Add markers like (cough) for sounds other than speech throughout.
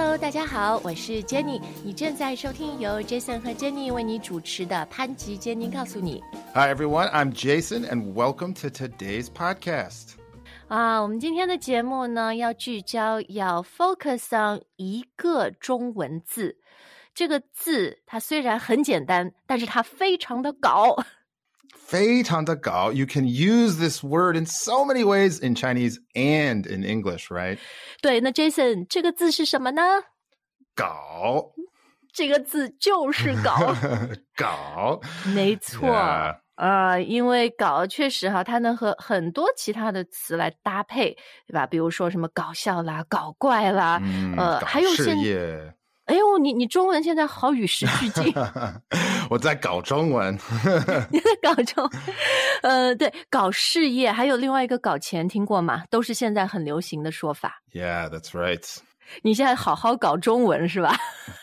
Hello，大家好，我是 Jenny，你正在收听由 Jason 和 Jenny 为你主持的潘吉 Jenny 告诉你。 Hi, everyone. I'm Jason, and welcome to today's podcast. 啊，我们今天的节目呢，要聚焦，要 focus on 一个中文字。这个字它虽然很简单，但是它非常的搞。 非常的搞. You can use this word in so many ways in Chinese and in English, right? 对，那 Jason (laughs) 这个字是什么呢？搞这个字就是搞，搞没错。 Yeah. 呃，因为搞确实哈，它能和很多其他的词来搭配，对吧？比如说什么搞笑啦、搞怪啦，嗯，呃，搞还有现， 你你中文现在好与时俱进，(laughs) (laughs) 我在搞中文。(laughs) 你在搞中，呃，对，搞事业，还有另外一个搞钱，听过吗？都是现在很流行的说法。yeah, that's right. 你现在好好搞中文是吧？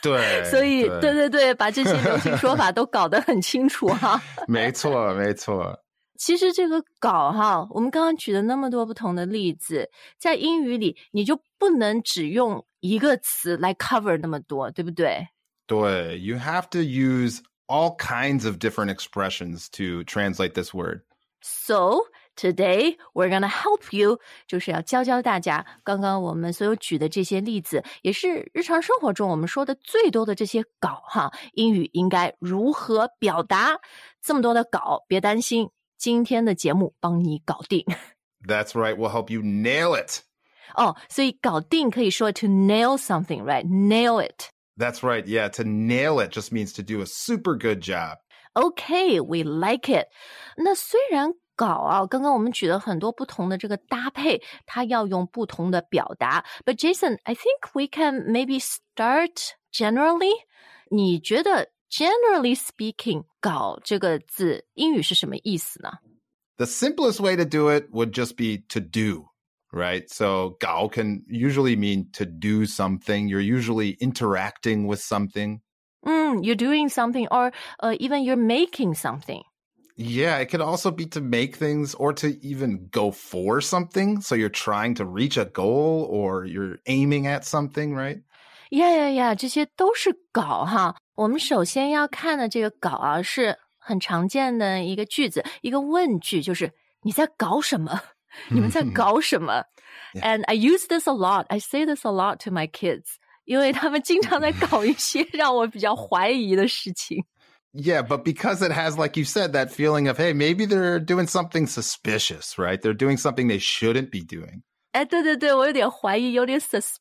对，所以，对对对对，把这些流行说法都搞得很清楚哈。没错，没错。其实这个搞哈，我们刚刚举了那么多不同的例子，在英语里你就不能只用一个词来 cover 那么多，对不对？对，you have to use all kinds of different expressions to translate this word. So today we're gonna help you，就是要教教大家，刚刚我们所有举的这些例子，也是日常生活中我们说的最多的这些搞哈，英语应该如何表达这么多的搞？别担心。今天的节目帮你搞定。 That's right. We'll help you nail it. 哦，所以搞定可以说 to nail something，right？Nail it。 That's right. Yeah, to nail it just means to do a super good job. Okay, we like it. 那虽然搞啊，刚刚我们举了很多不同的这个搭配，它要用不同的表达。But Jason, I think we can maybe start generally. 你觉得 generally speaking， 搞这个字英语是什么意思呢？ The simplest way to do it would just be to do, right? So gao can usually mean to do something. You're usually interacting with something. 嗯，you're doing something or 呃、even you're making something. Yeah, it could also be to make things or to even go for something. So you're trying to reach a goal or you're aiming at something, right? 呀呀呀，这些都是搞哈。 我们首先要看的这个搞啊，是很常见的一个句子，一个问句，就是你在搞什么？你们在搞什么？And (laughs) I use this a lot. I say this a lot to my kids (laughs) yeah but because it has, like you said, that feeling of, hey, maybe they're doing something suspicious, right? They're doing something they shouldn't be doing. 哎，对对对，我有点怀疑，有点 suspicious。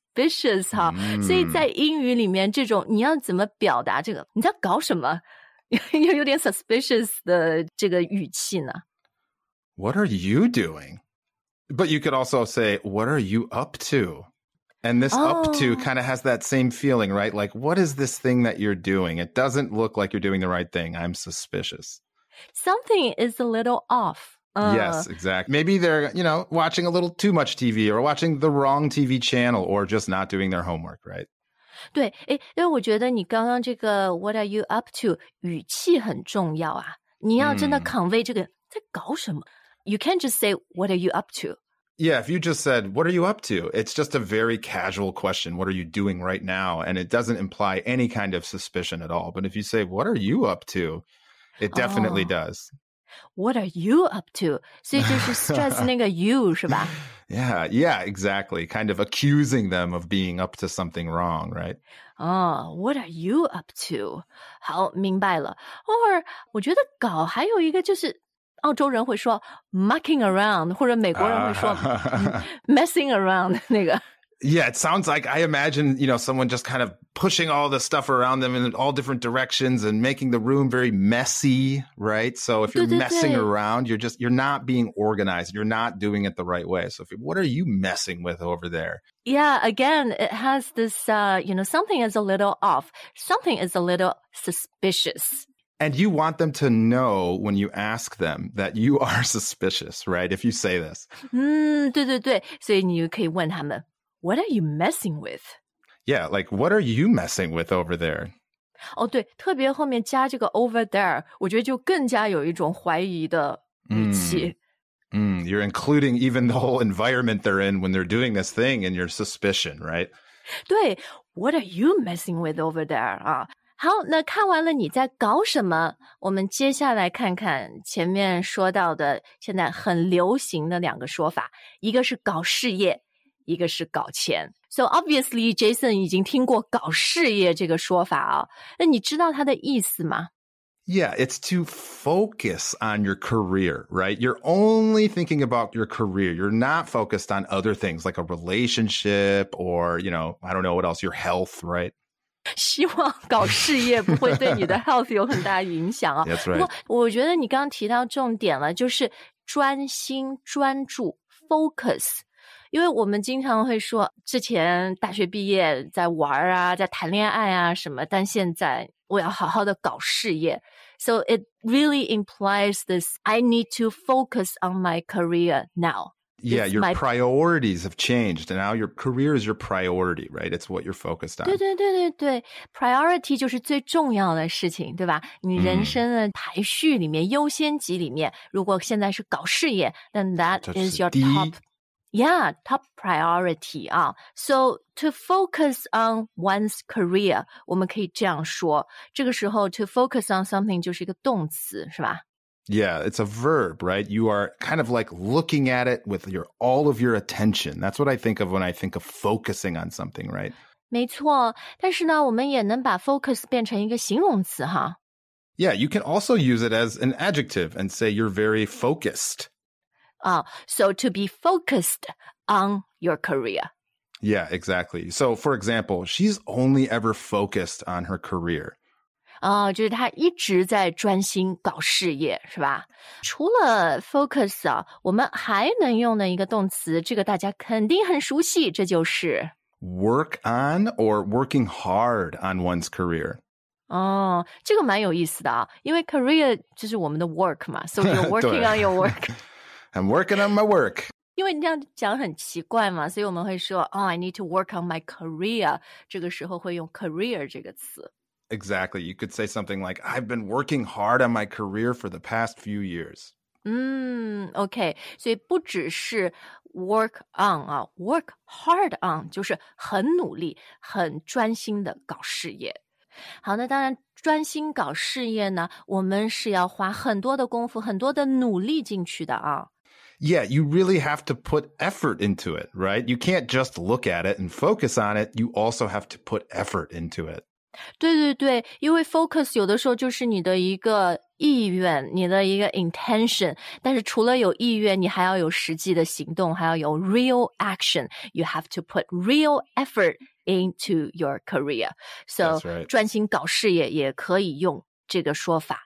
哈。所以在英语里面，这种你要怎么表达这个？你在搞什么？(laughs) 又有点 suspicious 的这个语气呢？ What are you doing? But you could also say, what are you up to? And this up to Oh. kind of has that same feeling, right? Like, what is this thing that you're doing? It doesn't look like you're doing the right thing. I'm suspicious. Something is a little off. 嗯 Yes, exactly. Maybe they're, you know, watching a little too much TV or watching the wrong TV channel or just not doing their homework, right? 对，诶，因为我觉得你刚刚这个 "What are you up to" 语气很重要啊，你要真的嗯 convey 这个在搞什么。You can't just say "What are you up to"。 Yeah, if you just said, What are you up to? It's just a very casual question. What are you doing right now? And it doesn't imply any kind of suspicion at all. But if you say, What are you up to? It definitely Oh. does. What are you up to？所以就是 stress (laughs) 那个 you 是吧？ Yeah, yeah, exactly. Kind of accusing them of being up to something wrong, right? 哦、w h a t are you up to？好，明白了。偶尔我觉得搞还有一个就是。澳洲人会说 mucking around，或者美国人会说、嗯 messing around 那个。 Yeah, it sounds like I imagine, you know, someone just kind of pushing all the stuff around them in all different directions and making the room very messy, right? So if you're 对，对， messing 对。 around, you're just you're not being organized. You're not doing it the right way. So if you, what are you messing with over there? Yeah, again, it has this, uh, you know, something is a little off. Something is a little suspicious. And you want them to know when you ask them that you are (laughs) suspicious, right? If you say this. 嗯，对对对，所以你就可以问他们 ，What are you messing with？ Yeah, like what are you messing with over there? 哦，对，特别后面加这个 over there，我觉得就更加有一种怀疑的语气。 Mm, you're including even the whole environment they're in when they're doing this thing and your suspicion, right? 对，What are you messing with over there 啊？好，那看完了你在搞什么，我们接下来看看前面说到的现在很流行的两个说法，一个是搞事业， 一个是搞钱。So obviously Jason 已经听过搞事业这个说法啊，那你知道它的意思吗？Yeah, it's to focus on your career, right? You're only thinking about your career. You're not focused on other things like a relationship or, you know, I don't know what else, your health, right? (laughs) 希望搞事业不会对你的 health (laughs) 有很大影响啊。That's 不 right. 过我觉得你刚刚提到重点了，就是专心专注 focus。 因为我们经常会说，之前大学毕业在玩啊，在谈恋爱啊什么，但现在我要好好的搞事业。So it really implies this: I need to focus on my career now. Yeah, It's your my- priorities have changed. And now your career is your priority, right? It's what you're focused on. 对对对对对，priority 就是最重要的事情，对吧？你人嗯生的排序里面、优先级里面，如果现在是搞事业，then that 这 is 是 your 第一 top。 Yeah, top priority 啊。So to focus on one's career，我们可以这样说。这个时候，to focus on something 就是一个动词，是吧？ Yeah, it's a verb, right? You are kind of like looking at it with your all of your attention. That's what I think of when I think of focusing on something, right? 没错。但是呢，我们也能把 focus 变成一个形容词哈。 Yeah, you can also use it as an adjective and say you're very focused. 啊，so to be focused on your career。 Yeah, exactly. So, for example, she's only ever focused on her career. 啊，就是他一直在专心搞事业，是吧？除了 focus 啊，我们还能用的一个动词，这个大家肯定很熟悉，这就是 Work on or working hard on one's career. 哦，这个蛮有意思的啊，因为 career 就是我们的 work 嘛，so you're working (laughs) 对 on your work。 I'm working on my work. 因为你这样讲很奇怪嘛，所以我们会说，哦，I need to work on my career。这个时候会用 career 这个词。 Exactly. You could say something like, I've been working hard on my career for the past few years. 嗯，OK，所以不只是 work on 啊，work hard on 就是很努力、很专心的搞事业。好，那当然，专心搞事业呢，我们是要花很多的功夫、很多的努力进去的啊。 Yeah, you really have to put effort into it, right? You can't just look at it and focus on it. You also have to put effort into it. 对对对，因为 focus 有的时候就是你的一个意愿，你的一个 intention，但是除了有意愿，你还要有实际的行动，还要有 real action。You have to put real effort into your career. So That's right. 专心搞事业也可以用这个说法。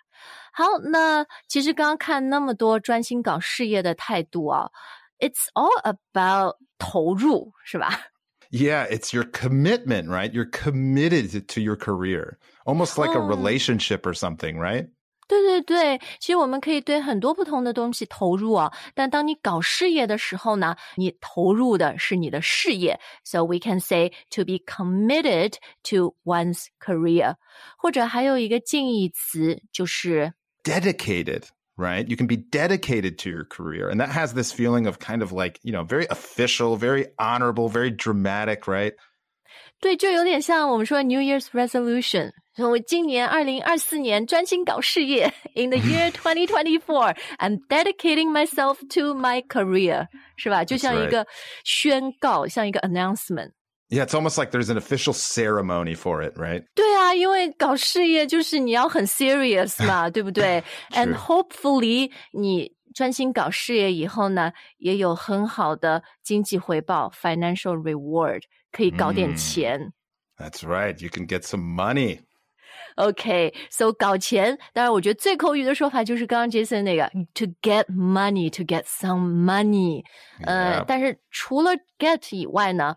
好，那其实刚刚看那么多专心搞事业的态度啊，It's all about 投入，是吧？ Yeah, it's your commitment, right? You're committed to your career, almost like a Oh. relationship or something, right? 对对对，其实我们可以对很多不同的东西投入啊，但当你搞事业的时候呢，你投入的是你的事业，so we can say to be committed to one's career，或者还有一个近义词就是 Dedicated, right? You can be dedicated to your career. And that has this feeling of kind of like, you know, very official, very honorable, very dramatic, right? 对，就有点像我们说 New Year's resolution，说我今年二零二四年专心搞事业，in the year twenty (laughs) twenty four，I'm dedicating myself to my career，是吧？就 That's 像一 right. 个宣告，像一个 announcement。 Yeah, it's almost like there's an official ceremony for it, right? (laughs) 对啊，因为搞事业就是你要很 serious (laughs) 嘛，对不对？And 是 hopefully 你专心搞事业以后呢，也有很好的经济回报 （financial reward），可以搞点嗯钱。 That's right. You can get some money. OK，so、搞钱，当然我觉得最口语的说法就是刚刚 Jason 那个 to get money，to get some money。呃 Yeah. 但是除了 get 以外呢，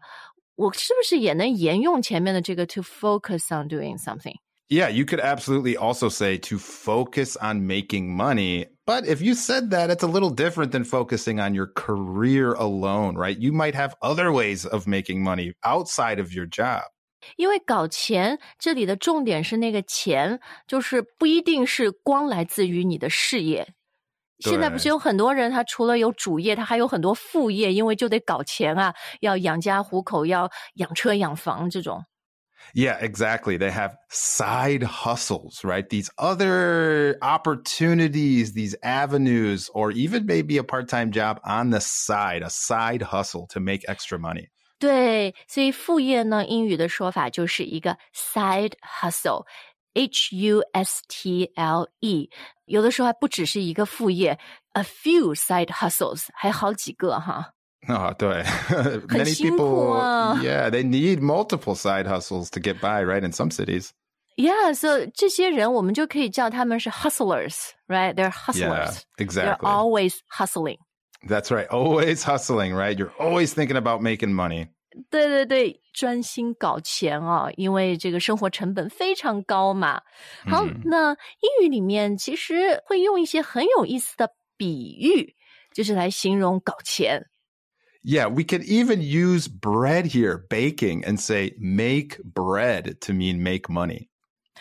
我是不是也能沿用前面的这个 to focus on doing something？ Yeah, you could absolutely also say to focus on making money. But if you said that, it's a little different than focusing on your career alone, right? You might have other ways of making money outside of your job. 因为搞钱这里的重点是那个钱，就是不一定是光来自于你的事业。 现在不是有很多人，他除了有主业，他还有很多副业，因为就得搞钱啊，要养家糊口，要养车养房这种。Yeah, exactly. They have side hustles, right? These other opportunities, these avenues, or even maybe a part time job on the side, a side hustle to make extra money. 对，所以副业呢，英语的说法就是一个 side hustle。 H U S T L E，有的时候还不只是一个副业，a few side hustles，还好几个哈。啊、oh,，对，many people, (laughs) yeah, they need multiple side hustles to get by, right? In some cities. Yeah, so 这些人我们就可以叫他们是 hustlers, right? They're hustlers. Yeah, exactly. They're always hustling. That's right. Always hustling, right? You're always thinking about making money. 对对对，专心搞钱啊，因为这个生活成本非常高嘛。好，嗯那英语里面其实会用一些很有意思的比喻，就是来形容搞钱。Yeah, we could even use bread here, baking, and say make bread to mean make money.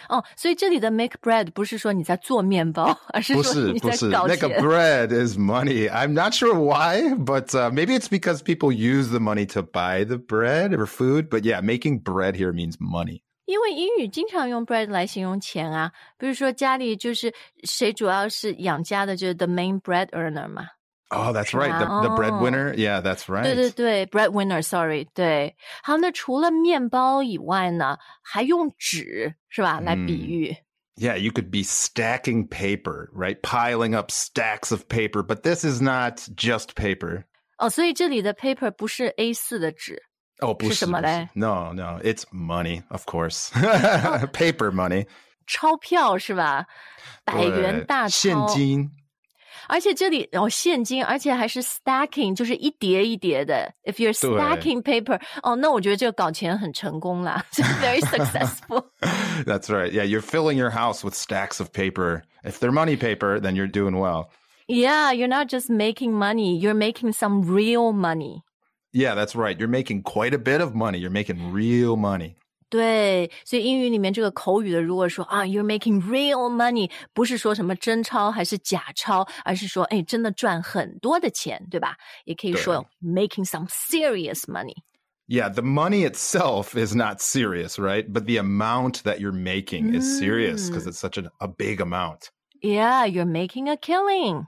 哦，所以这里的 make bread 不是说你在做面包，而是不说你在是不是搞那个钱。 bread is money. (laughs) I'm not sure why, but uh, maybe it's because people use the money to buy the bread or food. But yeah, making bread here means money. 因为英语经常用 bread 来形容钱啊，比如说家里就是谁主要是养家的，就是 the main bread earner 嘛。 Oh, that's right. The, the Oh. breadwinner. Yeah, that's right. 对对对，breadwinner，sorry，对。好，那除了面包以外呢，还用纸是吧来比嗯喻？ Yeah, you could be stacking paper, right? Piling up stacks of paper, but this is not just paper. 哦，所以这里的 paper 不是 A 4的纸， Oh, 是什么嘞？ no, no, it's money, of course. (laughs) paper money. 钞票是吧？百元大钞，现金。 而且这里哦现金，而且还是 stacking，就是一叠一叠的。If you're 对 stacking paper，哦，那我觉得这个搞钱很成功啦，very successful。 (laughs) That's right. (laughs) (laughs) Yeah, you're filling your house with stacks of paper. If they're money paper, then you're doing well. Yeah, you're not just making money, you're making some real money. Yeah, that's right. You're making quite a bit of money. You're making real money. 对，所以英语里面这个口语的，如果说啊，you're making real money，不是说什么真钞还是假钞，而是说，哎，真的赚很多的钱，对吧？也可以说 making some serious money。 Yeah, the money itself is not serious, right? But the amount that you're making is serious because it's such a, a big amount. Yeah, you're making a killing.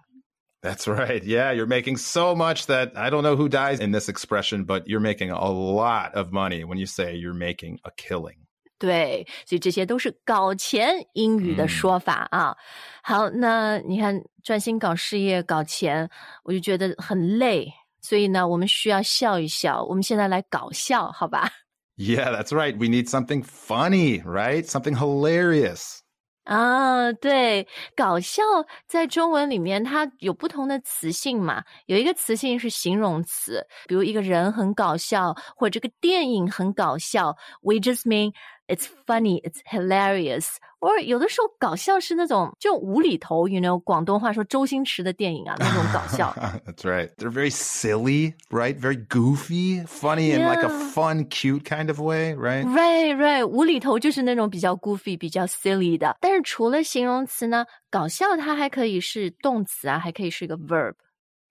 That's right. Yeah, you're making so much that I don't know who dies in this expression, but you're making a lot of money when you say you're making a killing. 对，所以这些都是搞钱英语的说法啊。好，那你看专心搞事业、搞钱，我就觉得很累，所以呢，我们需要笑一笑。我们现在来搞笑，好吧？ Yeah, that's right. We need something funny, right? Something hilarious. 啊，对，搞笑在中文里面它有不同的词性嘛，有一个词性是形容词，比如一个人很搞笑，或者这个电影很搞笑，we just mean it's funny, it's hilarious。或者有的时候搞笑是那种就无厘头，you know，广东话说周星驰的电影啊那种搞笑。 That's (laughs) right. They're very silly, right? Very goofy, funny in like a Yeah. fun, cute kind of way, right? Right, right，无厘头就是那种比较 goofy、比较 silly 的。但是除了形容词呢，搞笑它还可以是动词啊，还可以是个 verb。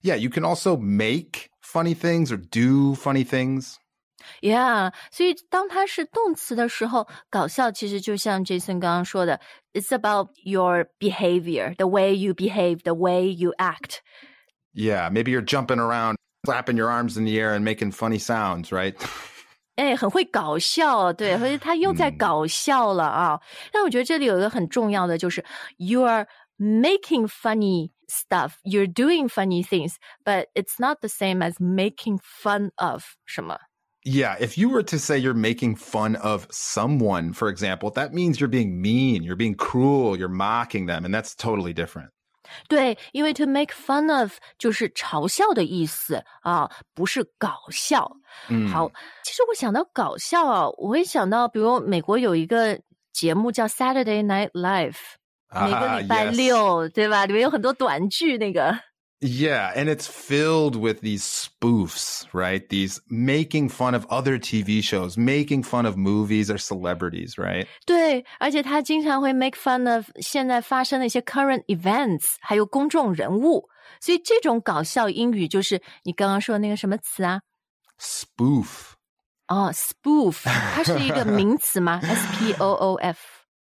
Yeah, you can also make funny things or do funny things. Yeah，所以当它是动词的时候，搞笑其实就像 Jason 刚刚说的，It's about your behavior, the way you behave, the way you act. Yeah, maybe you're jumping around, flapping your arms in the air and making funny sounds, right? (laughs) 哎，很会搞笑，对，所以他又在嗯搞笑了啊。但我觉得这里有一个很重要的，就是 you are making funny stuff, you're doing funny things, but it's not the same as making fun of 什么。 Yeah, if you were to say you're making fun of someone, for example, that means you're being mean, you're being cruel, you're mocking them, and that's totally different. 对，因为 to make fun of 就是嘲笑的意思啊，不是搞笑。嗯好，其实我想到搞笑啊，我会想到，比如美国有一个节目叫 Saturday Night Live，每个 Ah, 礼拜 yes. 六，对吧？里面有很多短剧，那个。 Yeah, and it's filled with these spoofs, right? These making fun of other TV shows, making fun of movies or celebrities, right? 对，而且他经常会 make fun of 现在发生的一些 current events，还有公众人物。所以这种搞笑英语就是你刚刚说的那个什么词啊？ Spoof. 哦，spoof，它是一个名词吗？S P O O F。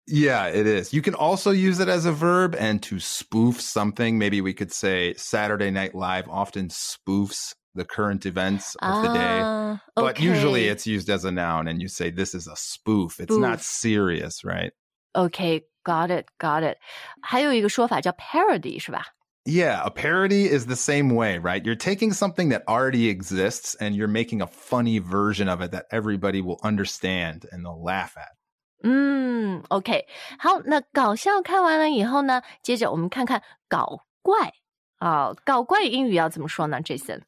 Yeah, it is. You can also use it as a verb and to spoof something. Maybe we could say Saturday Night Live often spoofs the current events of the day. 啊 But usually OK it's used as a noun and you say this is a spoof. It's not Spoof. serious, right? OK，got it，got it。还有一个说法叫 parody，是吧？ Yeah, a parody is the same way, right? You're taking something that already exists and you're making a funny version of it that everybody will understand and they'll laugh at. 嗯，OK，好，那搞笑看完了以后呢，接着我们看看搞怪啊、搞怪英语要怎么说呢？Jason，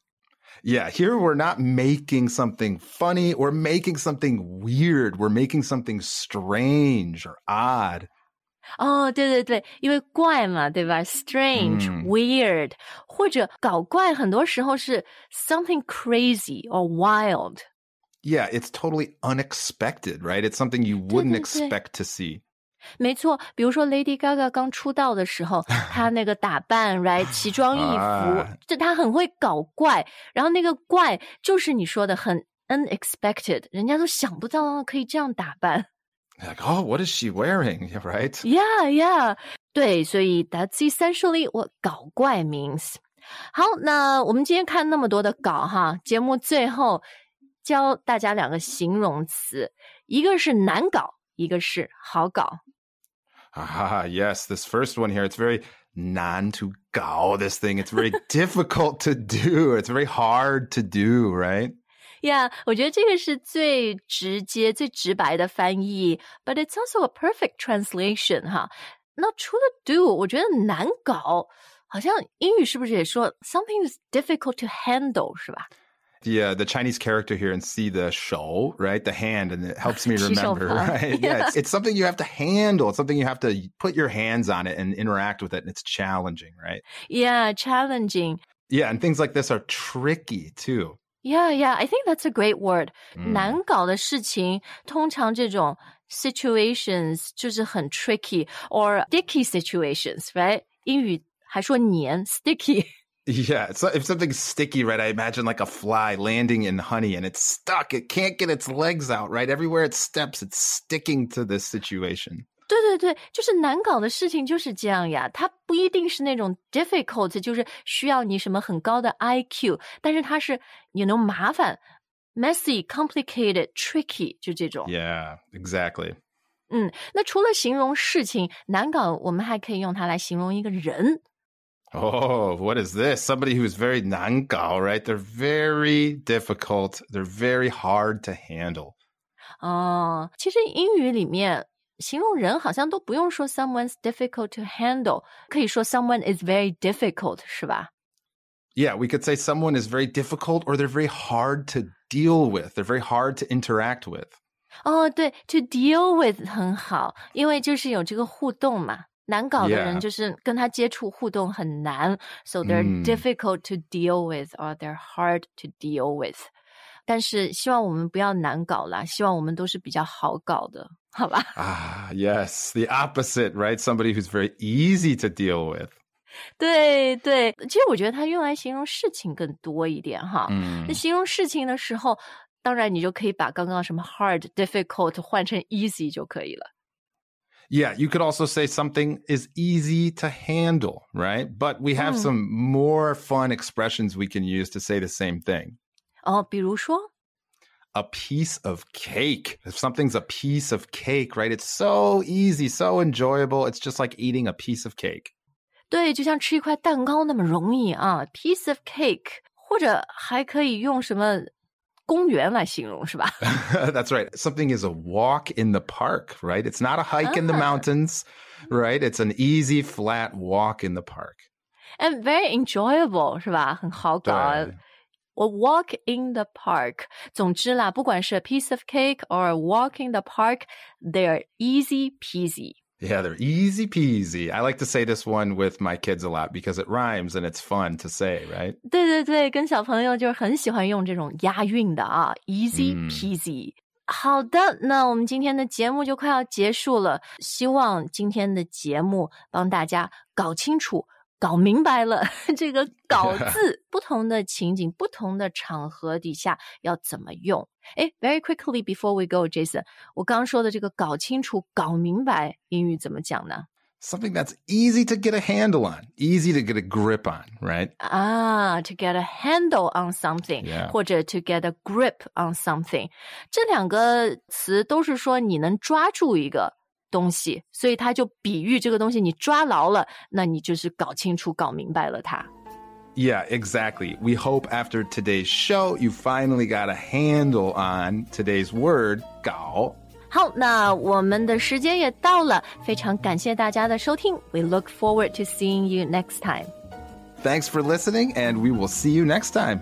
Yeah, here we're not making something funny or making something weird. We're making something strange or odd. 哦，对对对，因为怪嘛，对吧？Strange、嗯 weird，或者搞怪，很多时候是 something crazy or wild。 yeah, it's totally unexpected, right? It's something you wouldn't expect to see. 没错，比如说 Lady Gaga 刚出道的时候，她那个打扮，right，奇装异服，就她很会搞怪。然后那个怪就是你说的很 (laughs) unexpected，人家都想不到可以这样打扮。Like, oh, what is she wearing? (laughs) Right? Yeah, yeah. 对，所以 that's essentially what 搞怪 means。好，那我们今天看那么多的搞哈，节目最后教大家两个形容词，一个是难搞，一个是好搞。 Ah, yes, this first one here, it's very non to go, this thing. It's very (laughs) difficult to do. It's very hard to do, right? Yeah，我觉得这个是最直接、最直白的翻译，but it's also a perfect translation 哈。那除了 do，我觉得难搞，好像英语是不是也说 something is difficult to handle 是吧？ The uh, the Chinese character here and see the show, right? The hand, and it helps me (laughs) 起手 remember, (laughs) 旁 right? Yeah, it's, it's (laughs) something you have to handle. It's something you have to put your hands on it and interact with it, and it's challenging, right? Yeah, challenging. Yeah, and things like this are tricky too. Yeah, yeah, I think that's a great word. 嗯难搞的事情，通常这种 situations 就是很 tricky or sticky situations, right? 英语还说黏 sticky。 Yeah, so if something's sticky, right? I imagine like a fly landing in honey and it's stuck. It can't get its legs out, right? Everywhere it steps, it's sticking to this situation. 对对对，就是难搞的事情就是这样呀。它不一定是那种 difficult，就是需要你什么很高的 IQ，但是它是 you know 麻烦、messy、complicated、tricky，就这种。 Yeah, exactly. 嗯，那除了形容事情难搞，我们还可以用它来形容一个人。 Oh, what is this? Somebody who's very nangao, right? They're very difficult. They're very hard to handle. 哦，其实英语里面形容人好像都不用说 someone's difficult to handle，可以说 someone is very difficult，是吧？ Yeah, we could say someone is very difficult or they're very hard to deal with. They're very hard to interact with. 哦，对，to deal with 很好，因为就是有这个互动嘛。 难搞的人 Yeah. 就是跟他接触互动很难，so they're 嗯 difficult to deal with or they're hard to deal with。但是希望我们不要难搞啦，希望我们都是比较好搞的，好吧？ Ah, yes, the opposite, right? Somebody who's very easy to deal with. 对对，其实我觉得它用来形容事情更多一点哈。 Mm. 那形容事情的时候，当然你就可以把刚刚什么 hard、difficult 换成 easy 就可以了。 Yeah, you could also say something is easy to handle, right? But we have Mm. some more fun expressions we can use to say the same thing. 哦，比如说， A piece of cake. If something's a piece of cake, right? It's so easy, so enjoyable. It's just like eating a piece of cake. 对，就像吃一块蛋糕那么容易啊，piece of cake，或者还可以用什么 公园来形容，是吧？ (laughs) That's right. Something is a walk in the park, right? It's not a hike in the Ah. mountains, right? It's an easy, flat walk in the park. And very enjoyable，是吧？很好搞啊。对。我 walk in the park，总之啦，不管是 a piece of cake or a walk in the park，they're easy peasy。 Yeah, they're easy peasy. I like to say this one with my kids a lot because it rhymes and it's fun to say, right? 对对对，跟小朋友就是很喜欢用这种押韵的啊，easy 嗯 peasy。好的，那我们今天的节目就快要结束了，希望今天的节目帮大家搞清楚、 搞明白了这个“搞”字不同的情景、不同的场合底下要怎么用。哎 v e r y quickly before we go, Jason，我刚刚说的这个“搞清楚”、“搞明白”，英语怎么讲呢？Something that's easy to get a handle on, easy to get a grip on, right? 啊，to get a handle on something，、Yeah. 或者 to get a grip on something，这两个词都是说你能抓住一个东西，所以它就比喻这个东西你抓牢了，那你就是搞清楚、搞明白了它。 Yeah, exactly. We hope after today's show, you finally got a handle on today's word, gao. 好，那我们的时间也到了，非常感谢大家的收听。We look forward to seeing you next time. Thanks for listening, and we will see you next time.